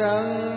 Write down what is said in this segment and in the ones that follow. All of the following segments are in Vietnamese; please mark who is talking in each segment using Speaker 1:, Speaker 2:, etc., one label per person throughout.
Speaker 1: 等。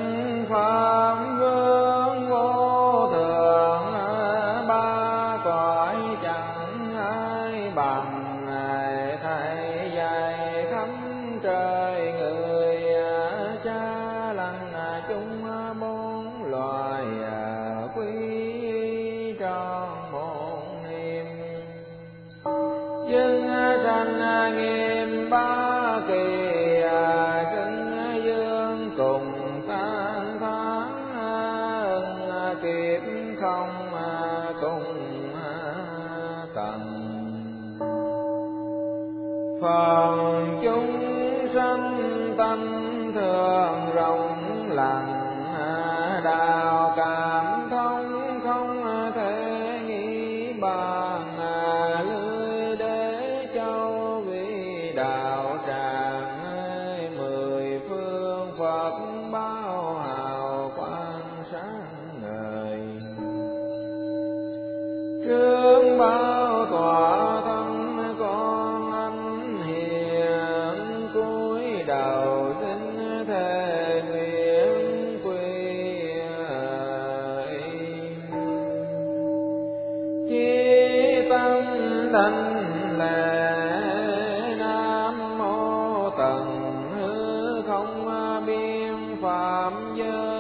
Speaker 1: Biên phạm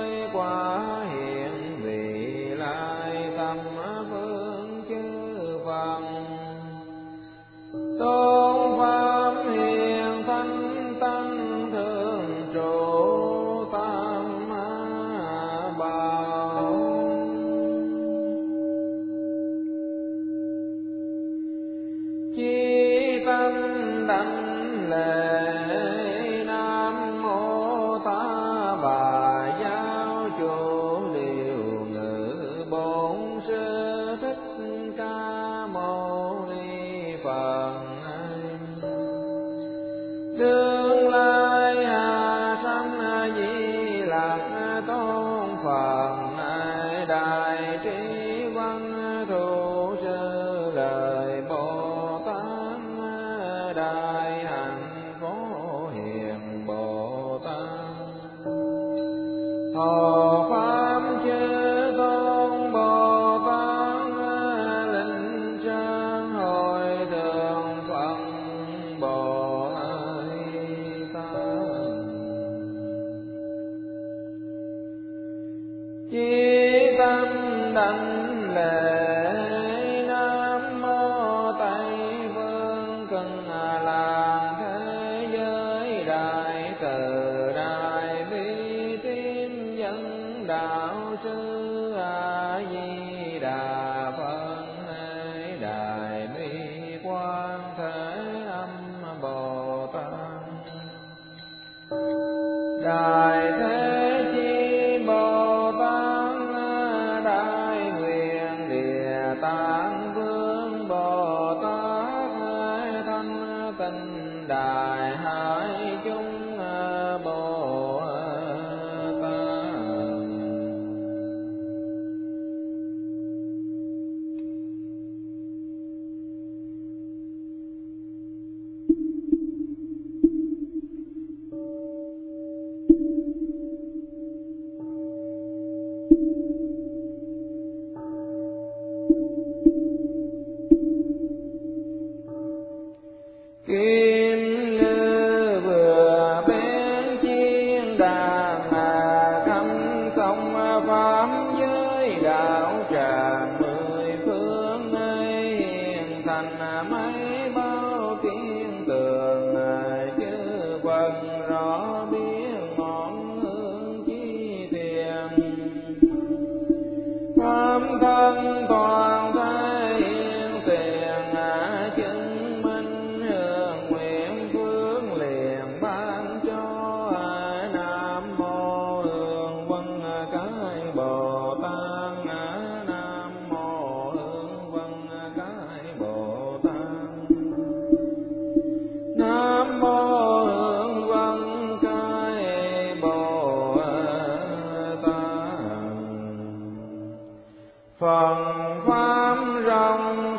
Speaker 1: phần pháp rộng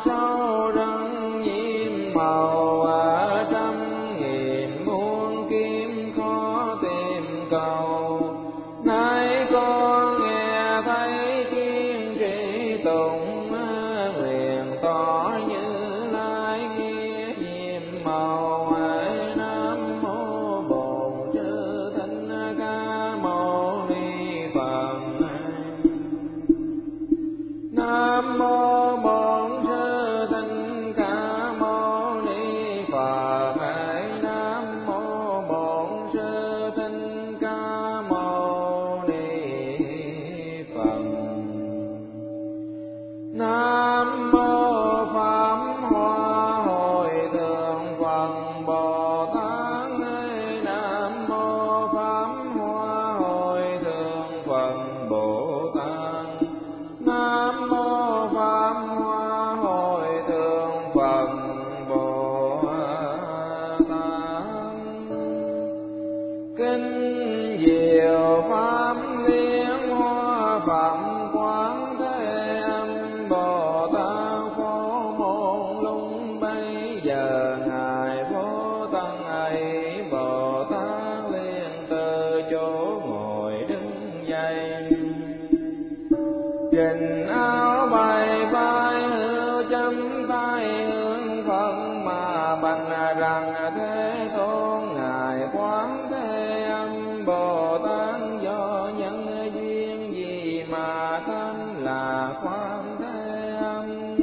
Speaker 1: ban do nhân duyên gì mà thân là quan thế âm.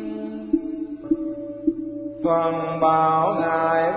Speaker 1: Phần bảo ngài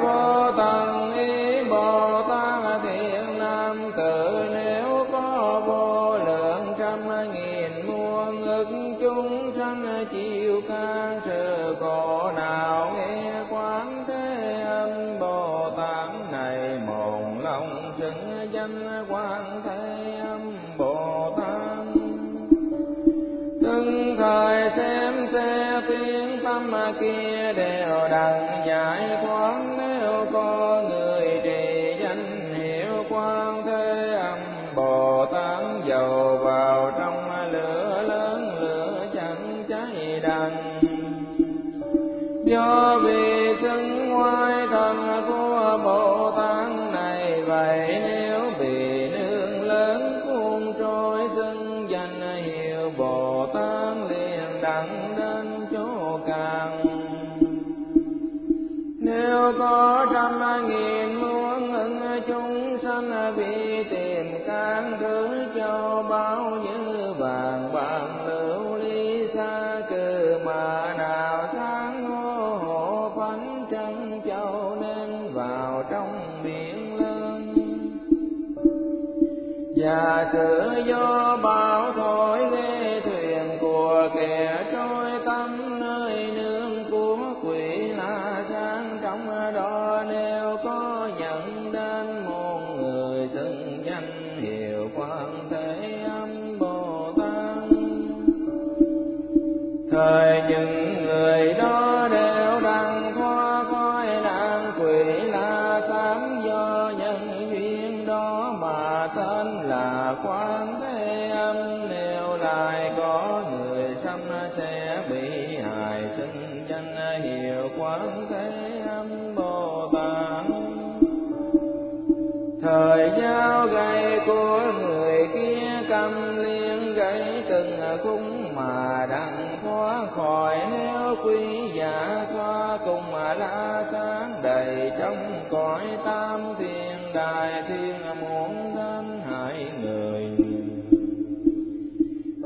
Speaker 1: quy giả xoa cùng mà la sáng đầy trong cõi tam thiên đài thiên muốn đến hại người.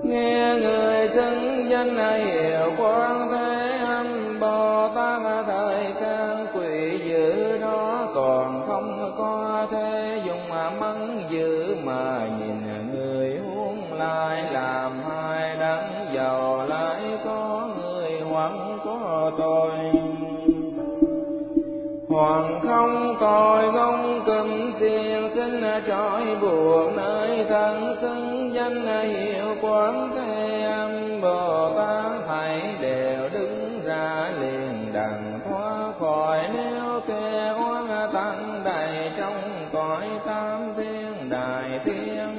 Speaker 1: Nghe người xưng danh hiểu quán thuộc nơi thân xưng danh hiệu quán thế âm bồ tát thảy đều đứng ra liền đằng thoát khỏi nếu kê oan tăng đầy trong cõi tam thiên đại thiên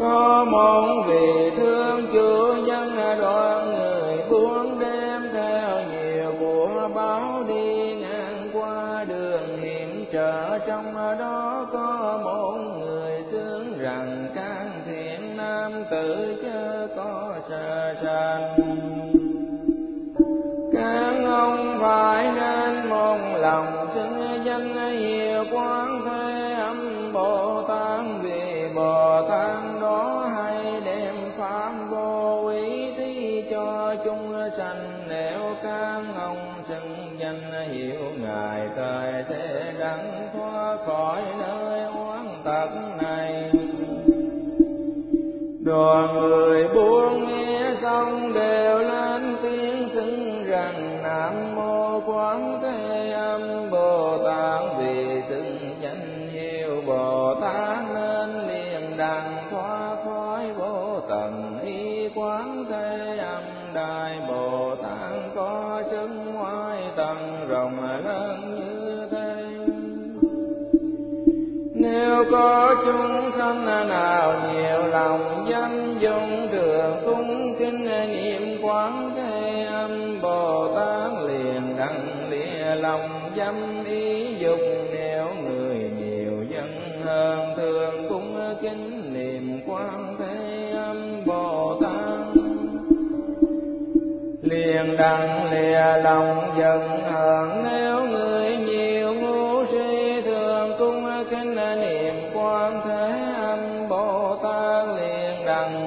Speaker 1: có mong vì thương chúa dân đoan người buông đêm theo nhiều của báo trong đó có một người tướng rằng can thiện nam tử chớ có sợ sanh các ông phải nên mong lòng xưng danh hiệu quán thế âm bồ tát vì bồ tát khỏi nơi oán tật này. Đoàn người buông có chúng sanh nào nhiều lòng danh dung thường cung kinh niệm quán thế âm bồ tát liền đặng lìa lòng dâm ý dục nếu người nhiều dân hơn thường cung kinh niệm quán thế âm bồ tát. Liền đặng lìa lòng dần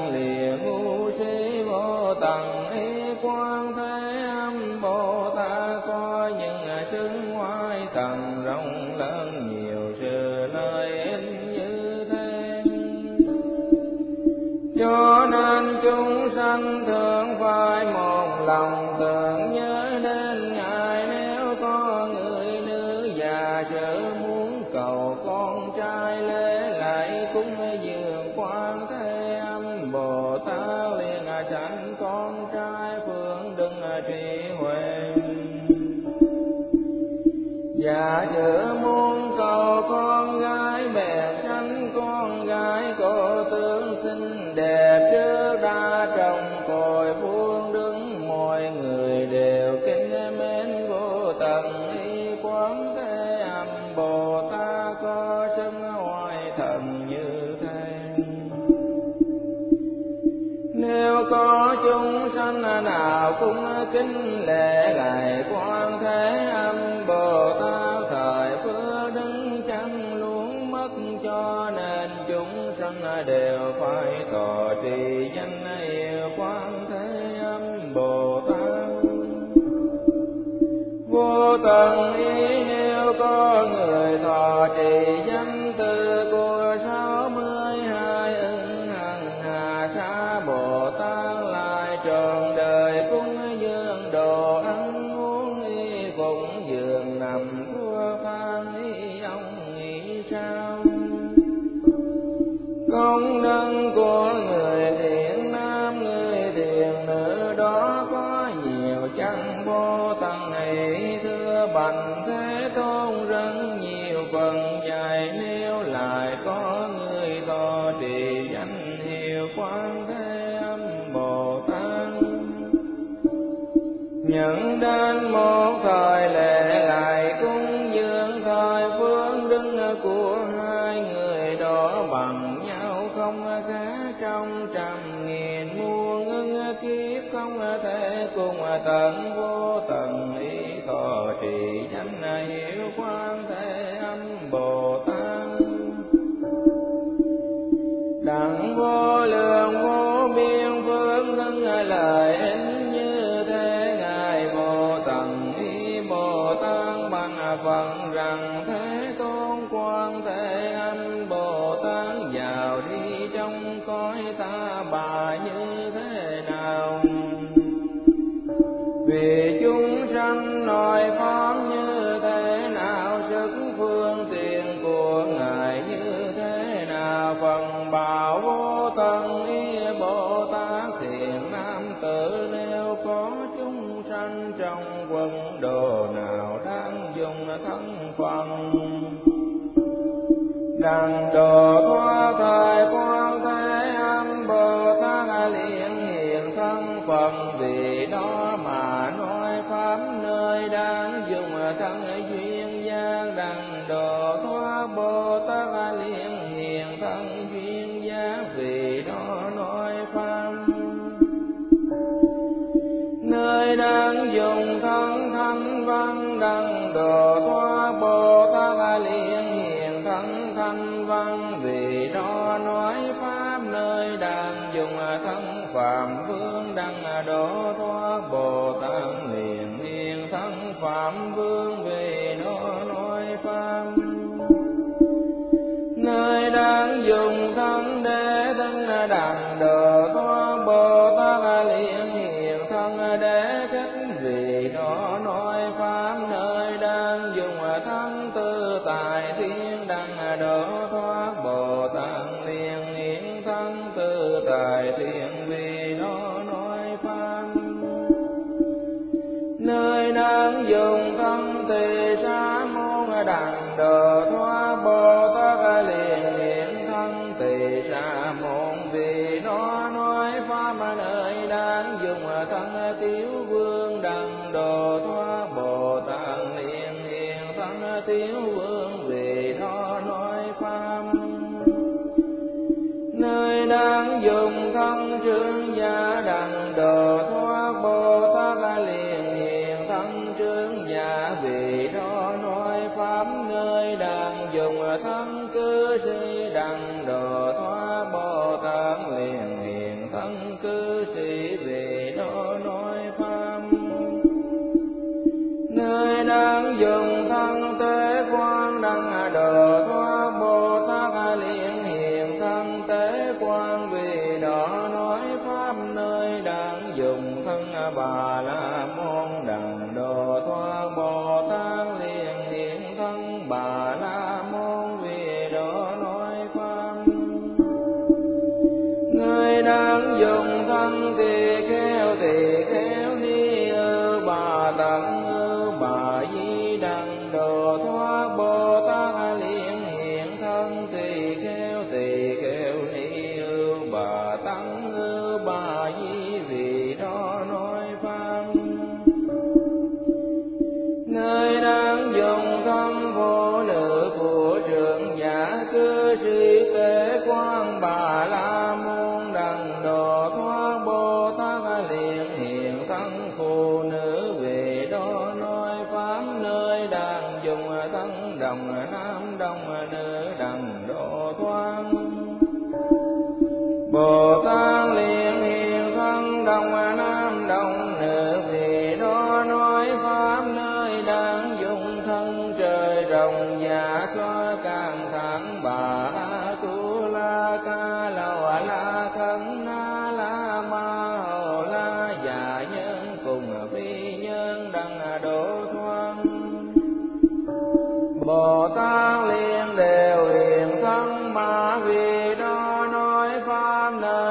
Speaker 1: năng lìa ngu si vô tận ý quan thế âm bồ tát có những chứng ngoài tầng rộng lớn nhiều sự lợi ích như thế cho nên chúng sanh công năng của người thiện nam, người thiện nữ đó có nhiều chăng vô tăng hỷ thưa bạch tấn duyên gia đằng độ thoa bồ tát liên hiền thân duyên gia vì đó nói pháp nơi đang dùng thân thanh văn đằng độ thoa bồ tát liên hiền thân thanh văn vì đó nói pháp. Nơi đang dùng thân phạm vương đằng độ thoa bồ tát liền hiền thân phạm vương về يوم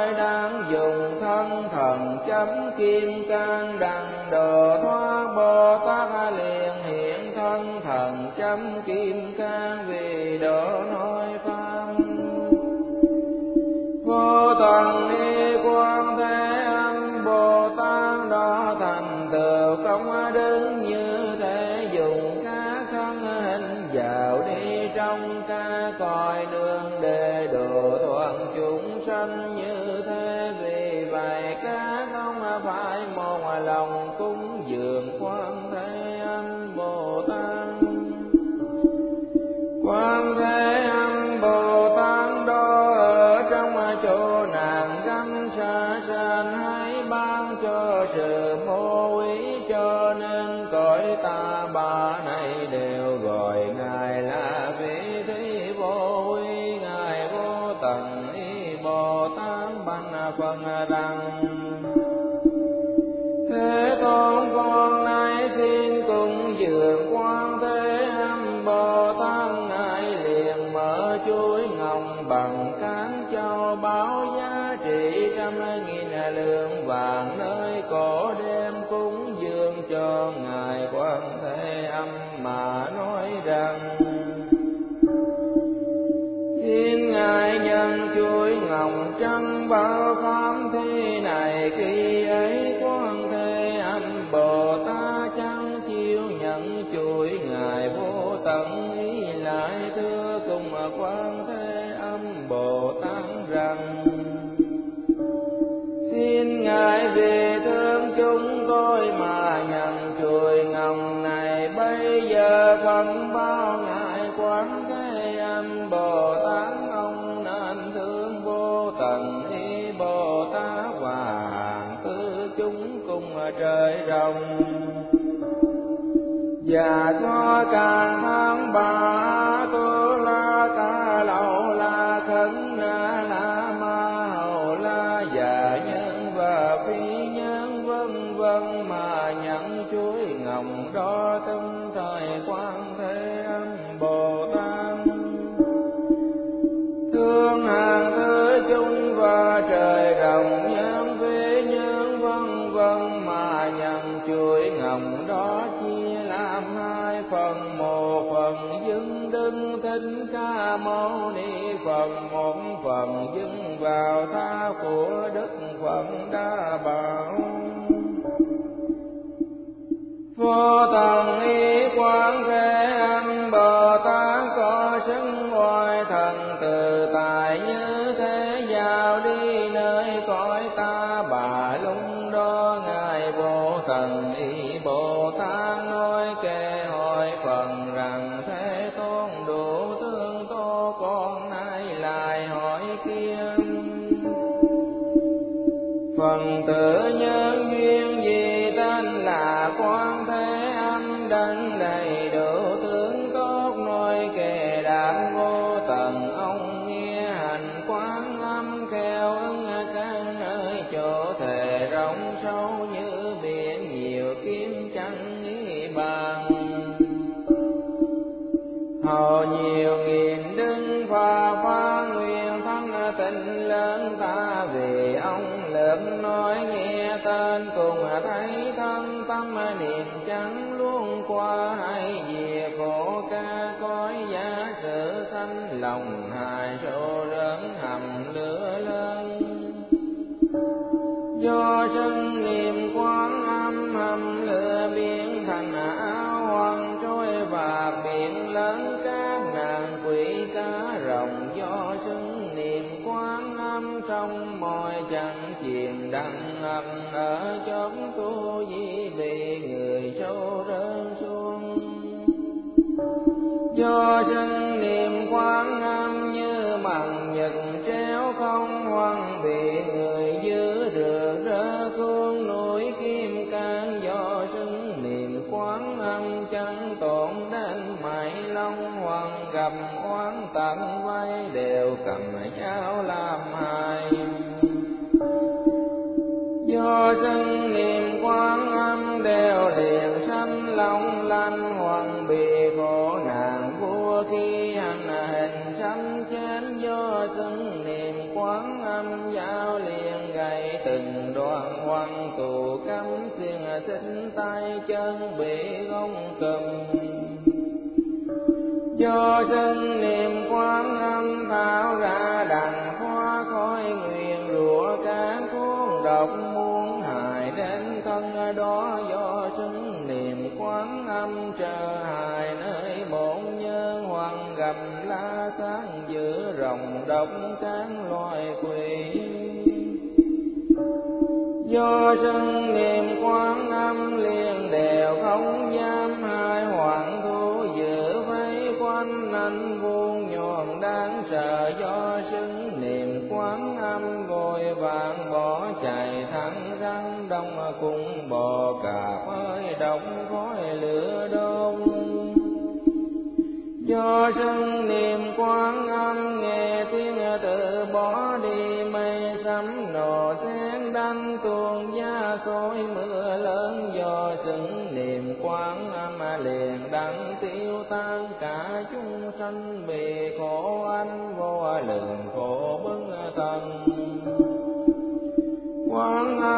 Speaker 1: lai đang dùng thân thần chấm kim can đằng đồ thoa bồ tát liền hiện thân thần chấm kim can về. bao pháp thế này, khi ấy con thế âm bồ tát chẳng chiêu nhận chuỗi. Ngài vô tận ý lại thưa cùng quan thế âm bồ tát rằng trời rồng và cho càng tháng ba mâu ni phật, một phần dưng vào tha của đức phật đa bảo. Vô thần y quán thế âm bồ tát thấy thân tâm niệm chẳng luôn qua hay về khổ ca cõi giá sự sanh lòng hài rô rớn hầm lửa lên do sân niệm quán âm hầm lửa biến thành áo hoàng trôi và biển lớn các nàng quỷ cá rồng do sân niệm quán âm trong mọi chẳng chìm đăng âm ở chốn tu di vì người sâu đơn xuống do sân niệm quán âm như mặn nhật treo không hoang bị người giữ rửa rỡ xuống núi kim can do sân niệm quán âm chẳng tổn đến mãi long hoàng gặp oán tận vay đều cầm nhau làm long lanh hoàng bị khổ nạn vua khi hành hình sanh chén do xưng niệm quán âm giao liền gầy từng đoạn hoàng tù cắm xuyên xích tay chân bị gông cầm do sân niệm quán âm thảo ra đằng hoa khói nguyện rủa các cuốn độc muôn hại đến thân đó do trở hài nơi bổn nhân hoàng gầm la sáng giữa rồng độc cán loài quỷ. Do sân niệm quán âm liền đều không thẳng đông cùng bò cạp ơi động khói lửa đông. Cho sân niệm quán âm nghe tiếng tự bỏ đi, mây sấm nổ sen đanh tuôn ra khói mưa lớn. Do sân niệm quán âm liền đắng tiêu tan, cả chúng sanh bị khổ anh vô lượng khổ bưng thần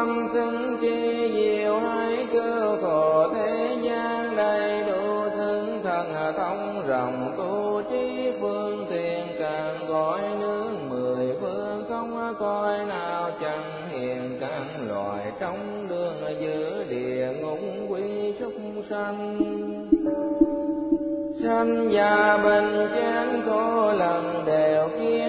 Speaker 1: quán âm chi diệu hay cứu khổ thế gian đầy đủ thân thần thông rộng tu trí phương tiện càng gọi nương mười phương không coi nào chẳng hiện càng loài trong đường giữa địa ngục quy súc sanh. Sanh già bình chán cô lần đều kia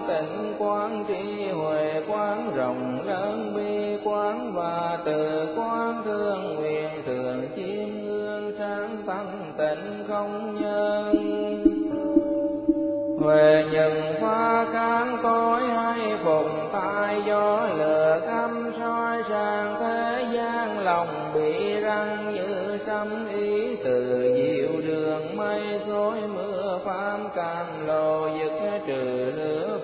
Speaker 1: tịnh quán trí huệ quán rộng lớn bi quán và từ quán thương nguyện thường chiêm ngương sáng tăng tịnh không nhân. Huệ nhận pha kháng tối hay phùng tai gió lửa thăm soi sang thế gian lòng bị răng như sấm ý từ diệu đường mây xối mưa phám cam lồ dứt trừ lửa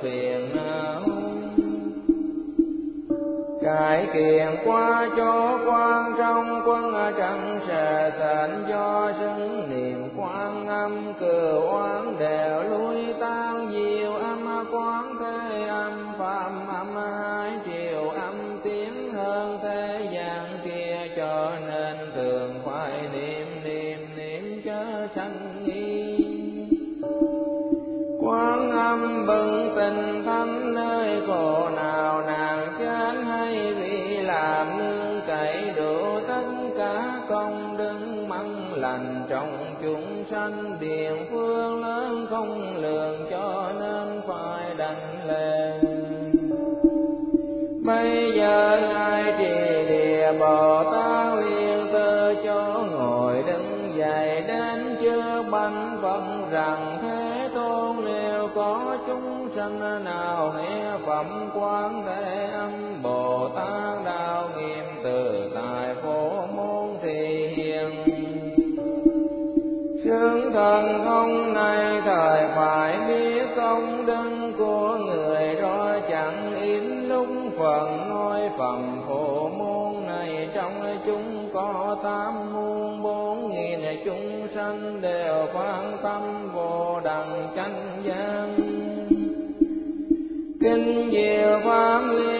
Speaker 1: Hãy kiện qua chỗ quan trong quân trăng sờ thành do sân niệm quan âm cửa oán đều lui tan diệu âm quán thế âm, phạm âm hai triệu công đứng măng lành trong chúng sanh. Điền phương lớn không lường cho nên phải đành lên bây giờ ngài trì địa bồ tát liên tư cho ngồi đứng dậy đến chưa bánh vẫn rằng thế tôn liệu có chúng sanh nào nghe phẩm quan thế âm bồ tát đạo nghiêm từ thân không nay thời phải biết công đức của người đó chẳng yếm lúc phần nói phẩm phổ môn này trong chúng có tám muôn bốn nghìn chúng sanh đều quan tâm vô đẳng chánh giác. Kinh diệu pháp lý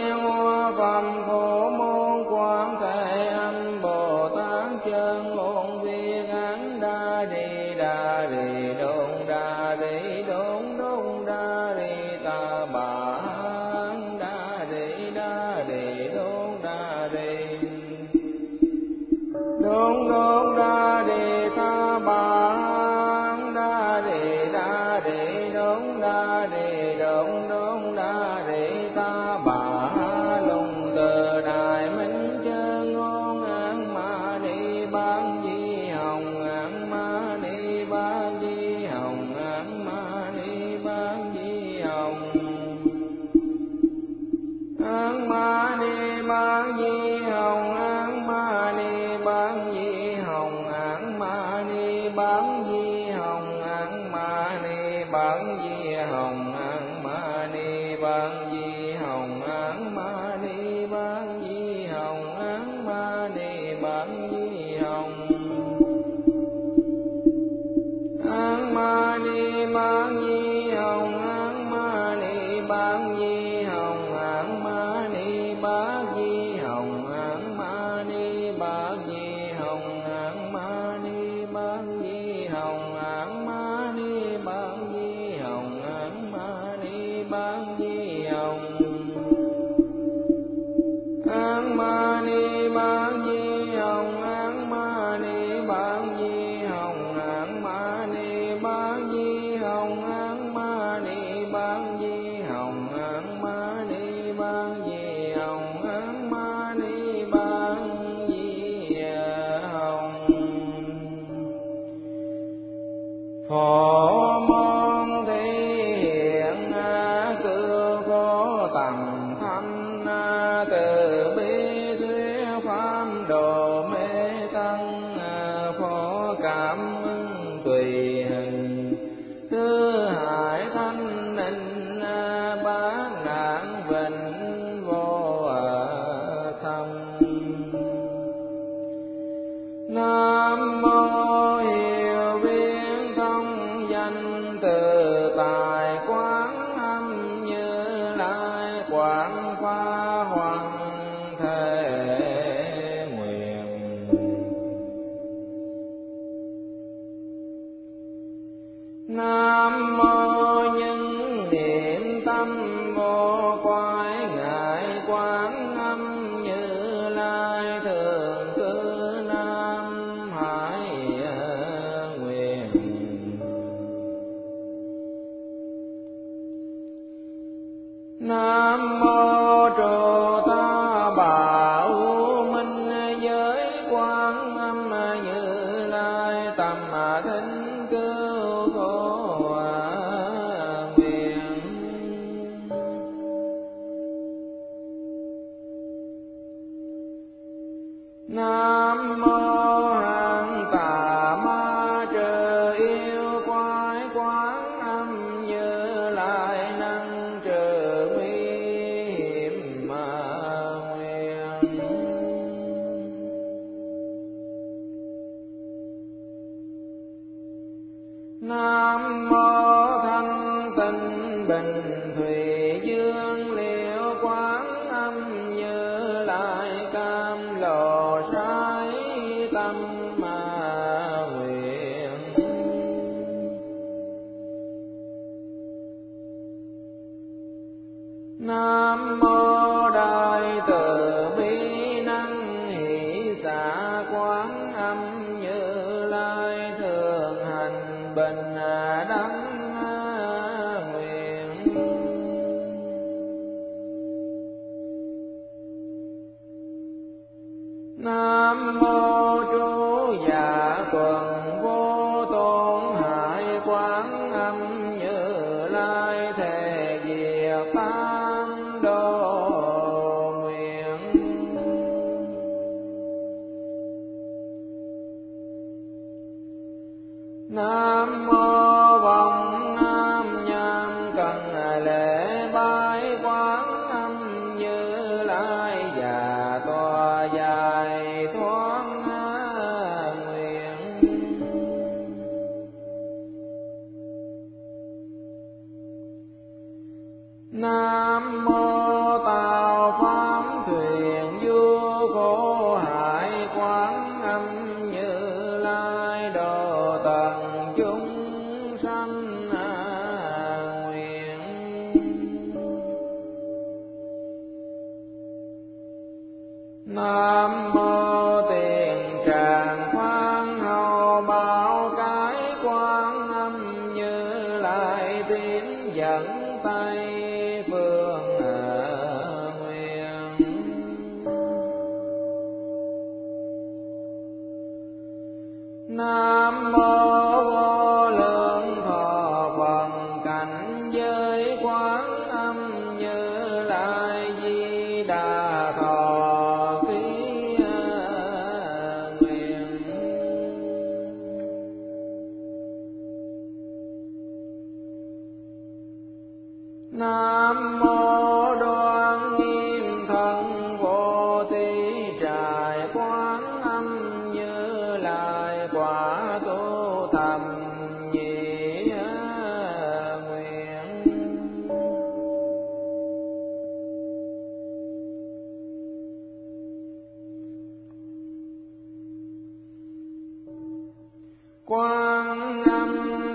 Speaker 1: Bye qua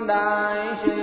Speaker 1: thy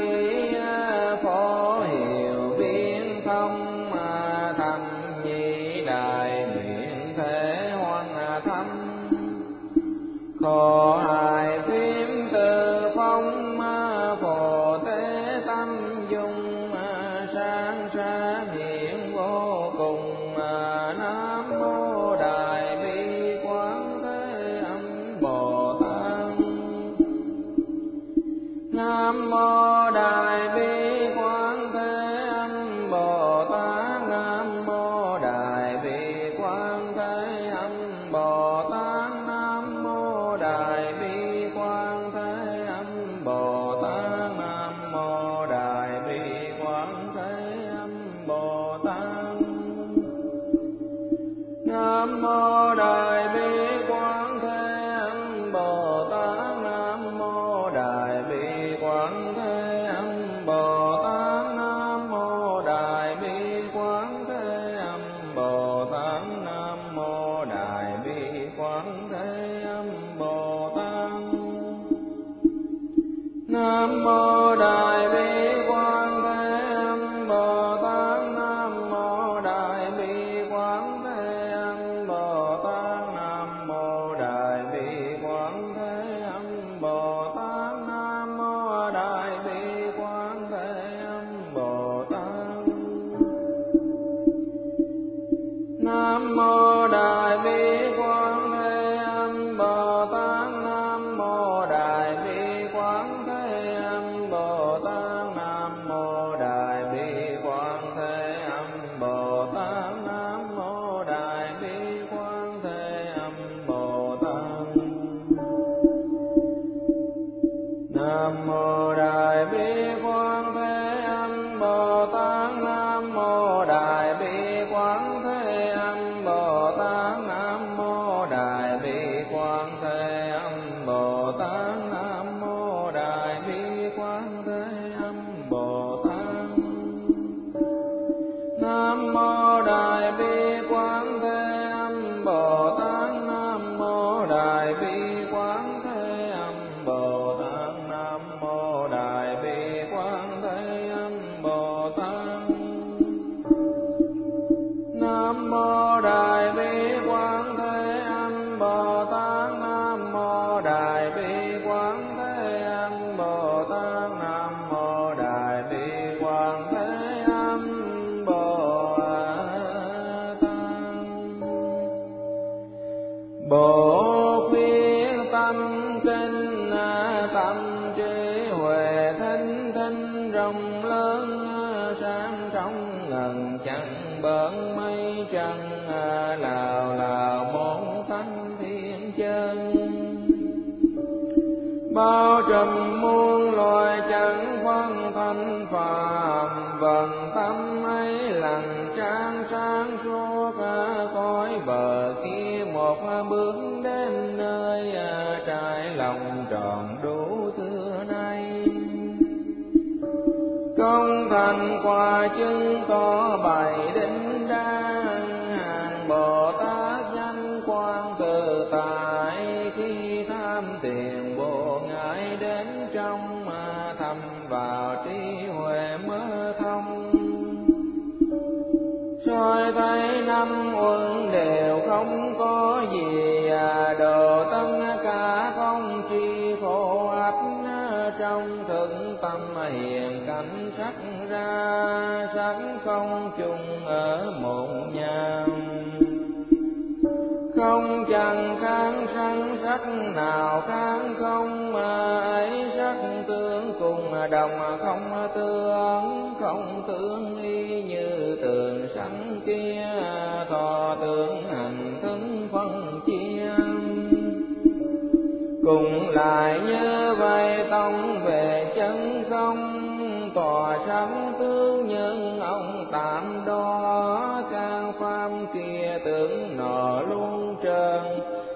Speaker 1: cõi bờ kia một bước đến nơi à, trái lòng tròn đủ xưa nay. Công thành qua chứng có bảy đỉnh đan, hàng bồ tát danh quan tự tại khi tham tiền vô ngại đến trong mà thầm vào trí huệ mơ thông. Soi thấy năm uẩn hiền cảnh sắc ra sắc không chung ở một nhà không chẳng kháng sanh sắc nào kháng không ấy sắc tương cùng đồng không tương không tương y như tường sẵn kia, thọ tương hà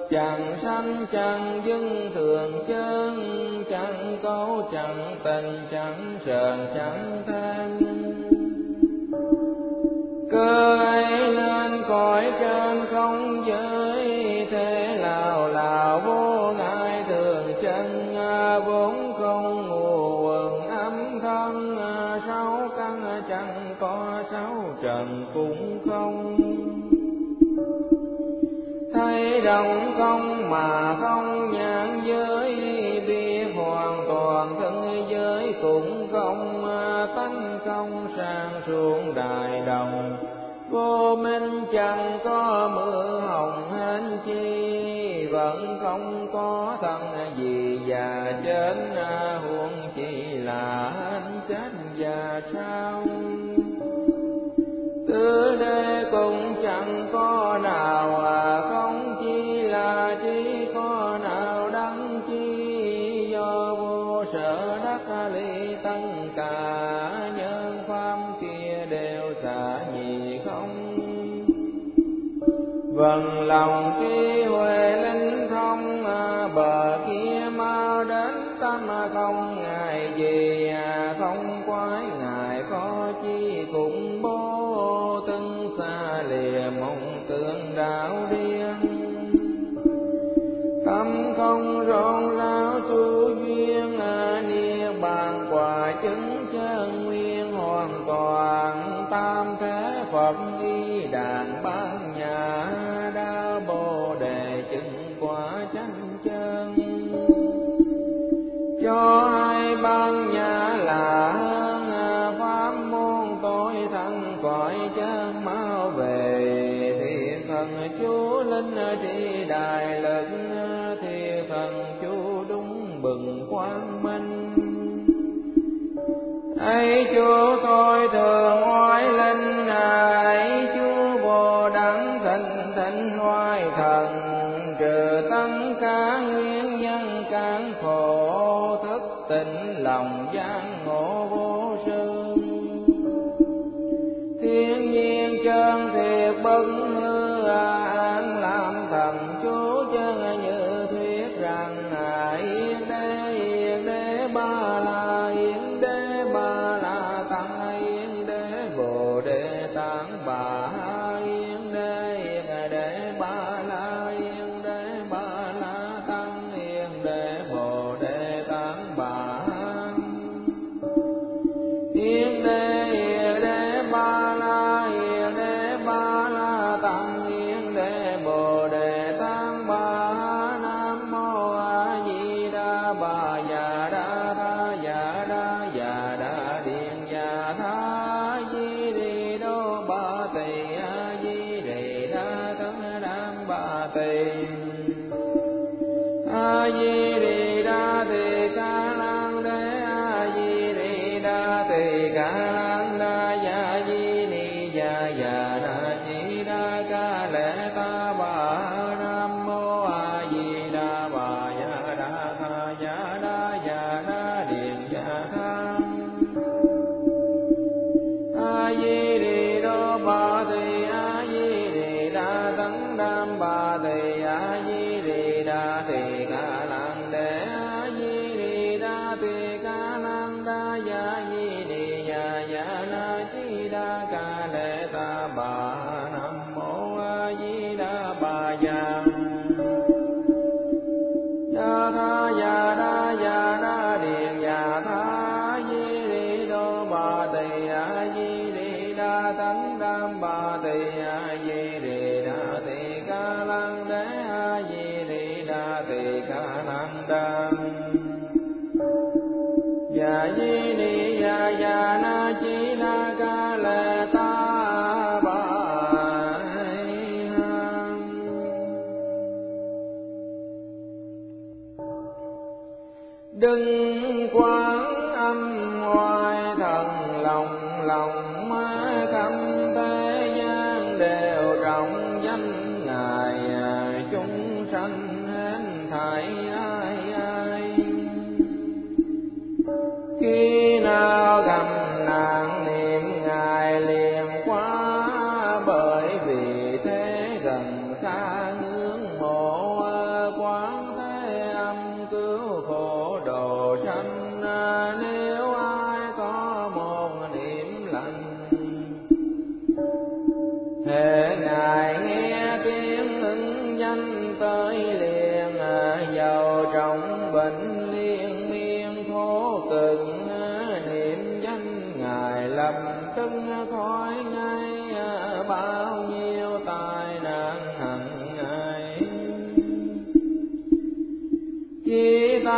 Speaker 1: chẳng sanh chẳng dưng, thường chân chẳng cấu chẳng tình chẳng sờn chẳng than. Cơ ấy lên cõi trên không giới, thế nào là vô ngại thường chân à, vốn không ngù quần âm thân à, sáu căn à, chẳng có sáu trần cũng không thấy động không mà không nhãn giới biết hoàn toàn thân giới cũng không à, tánh không sang xuống đại đồng. Vô minh chẳng có mưa hồng hên chi, vẫn không có thân gì già à, chết huống chỉ là hết chết già sao. Tứ đây mừng lòng khi huệ linh thông à, bờ kia mau đến tâm không. Ngại gì không quái ngại có chi cũng bố tân xa lìa mộng tưởng đạo đi. Tài lực thì thần chú đúng bừng quang minh. Ấy chúa, tôi thường oai linh ấy chúa bồ đẳng thịnh thịnh oai thần, trừ tăng cả nguyên nhân cản khổ thức tỉnh lòng. ेगा आय हे रागानन्दे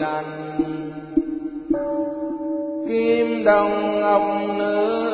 Speaker 1: lần kim đồng ngọc nữ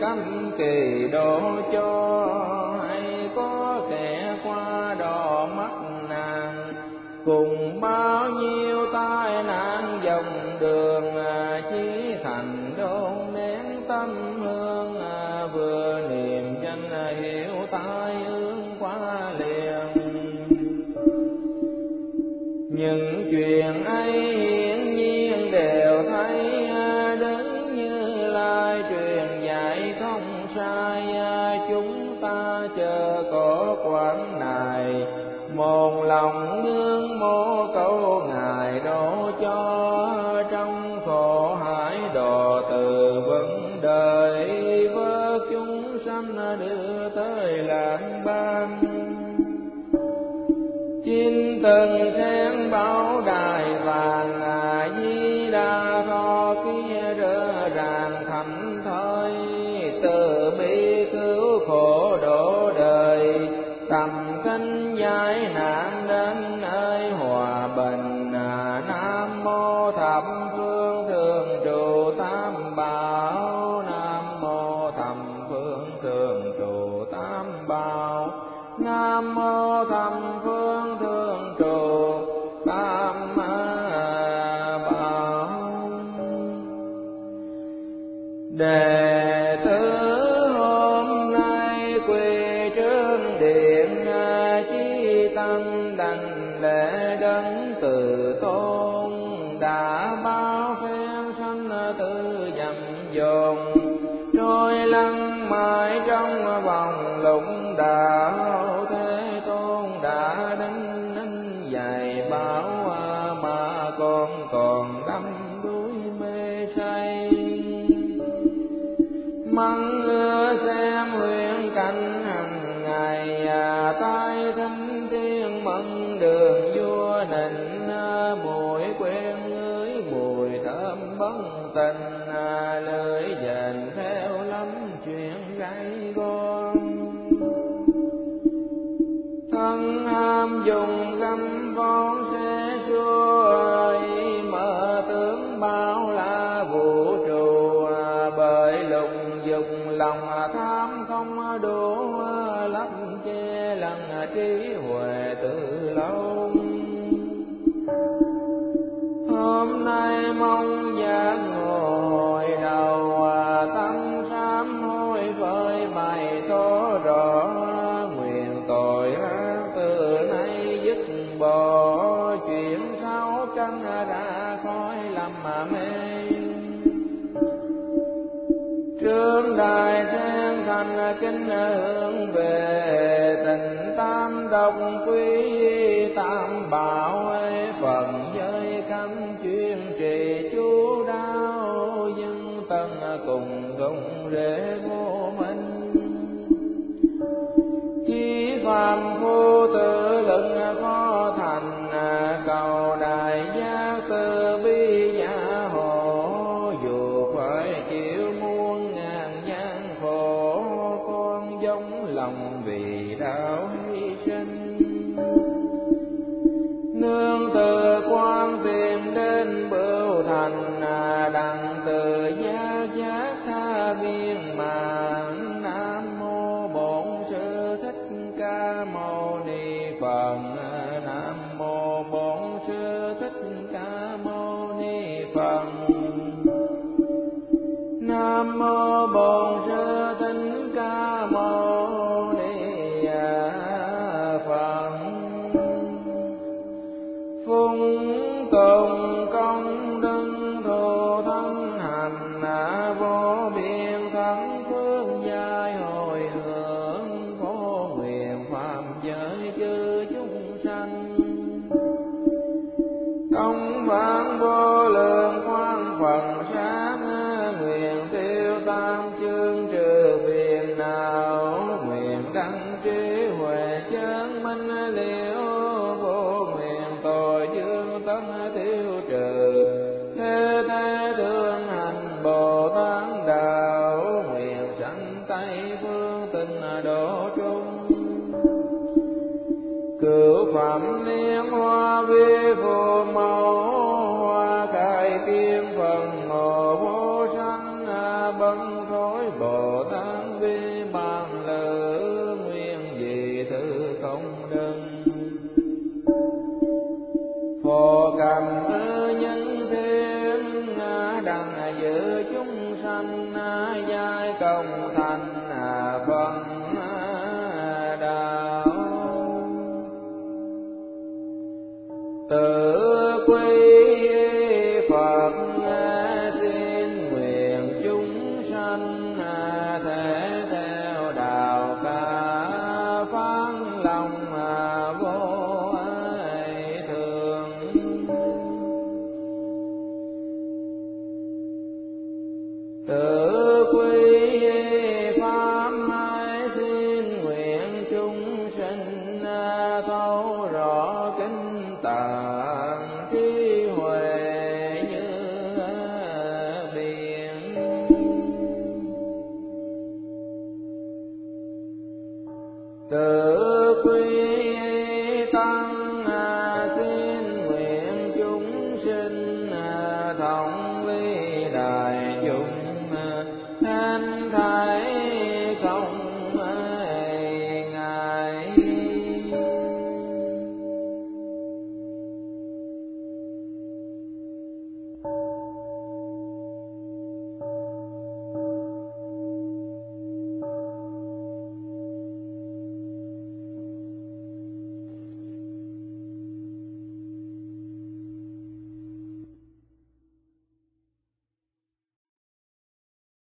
Speaker 1: cấm kỳ độ cho, hay có kẻ qua đò mắt nàng. Cùng bao nhiêu tai nạn dòng đường lòng ngưỡng mô cầu ngài độ cho trong khổ hải đò từ vấn đời. Vơ chúng sanh đưa tới lãng ban. Chín tầng sen báo đài vàng tư dầm dồn. kính hướng về tình tam độc quý tam bảo phần giới cấm chuyên trì chú đáo dân tân cùng dùng rễ vô minh. Chi phàm vô tự lực khó thành, cầu phổ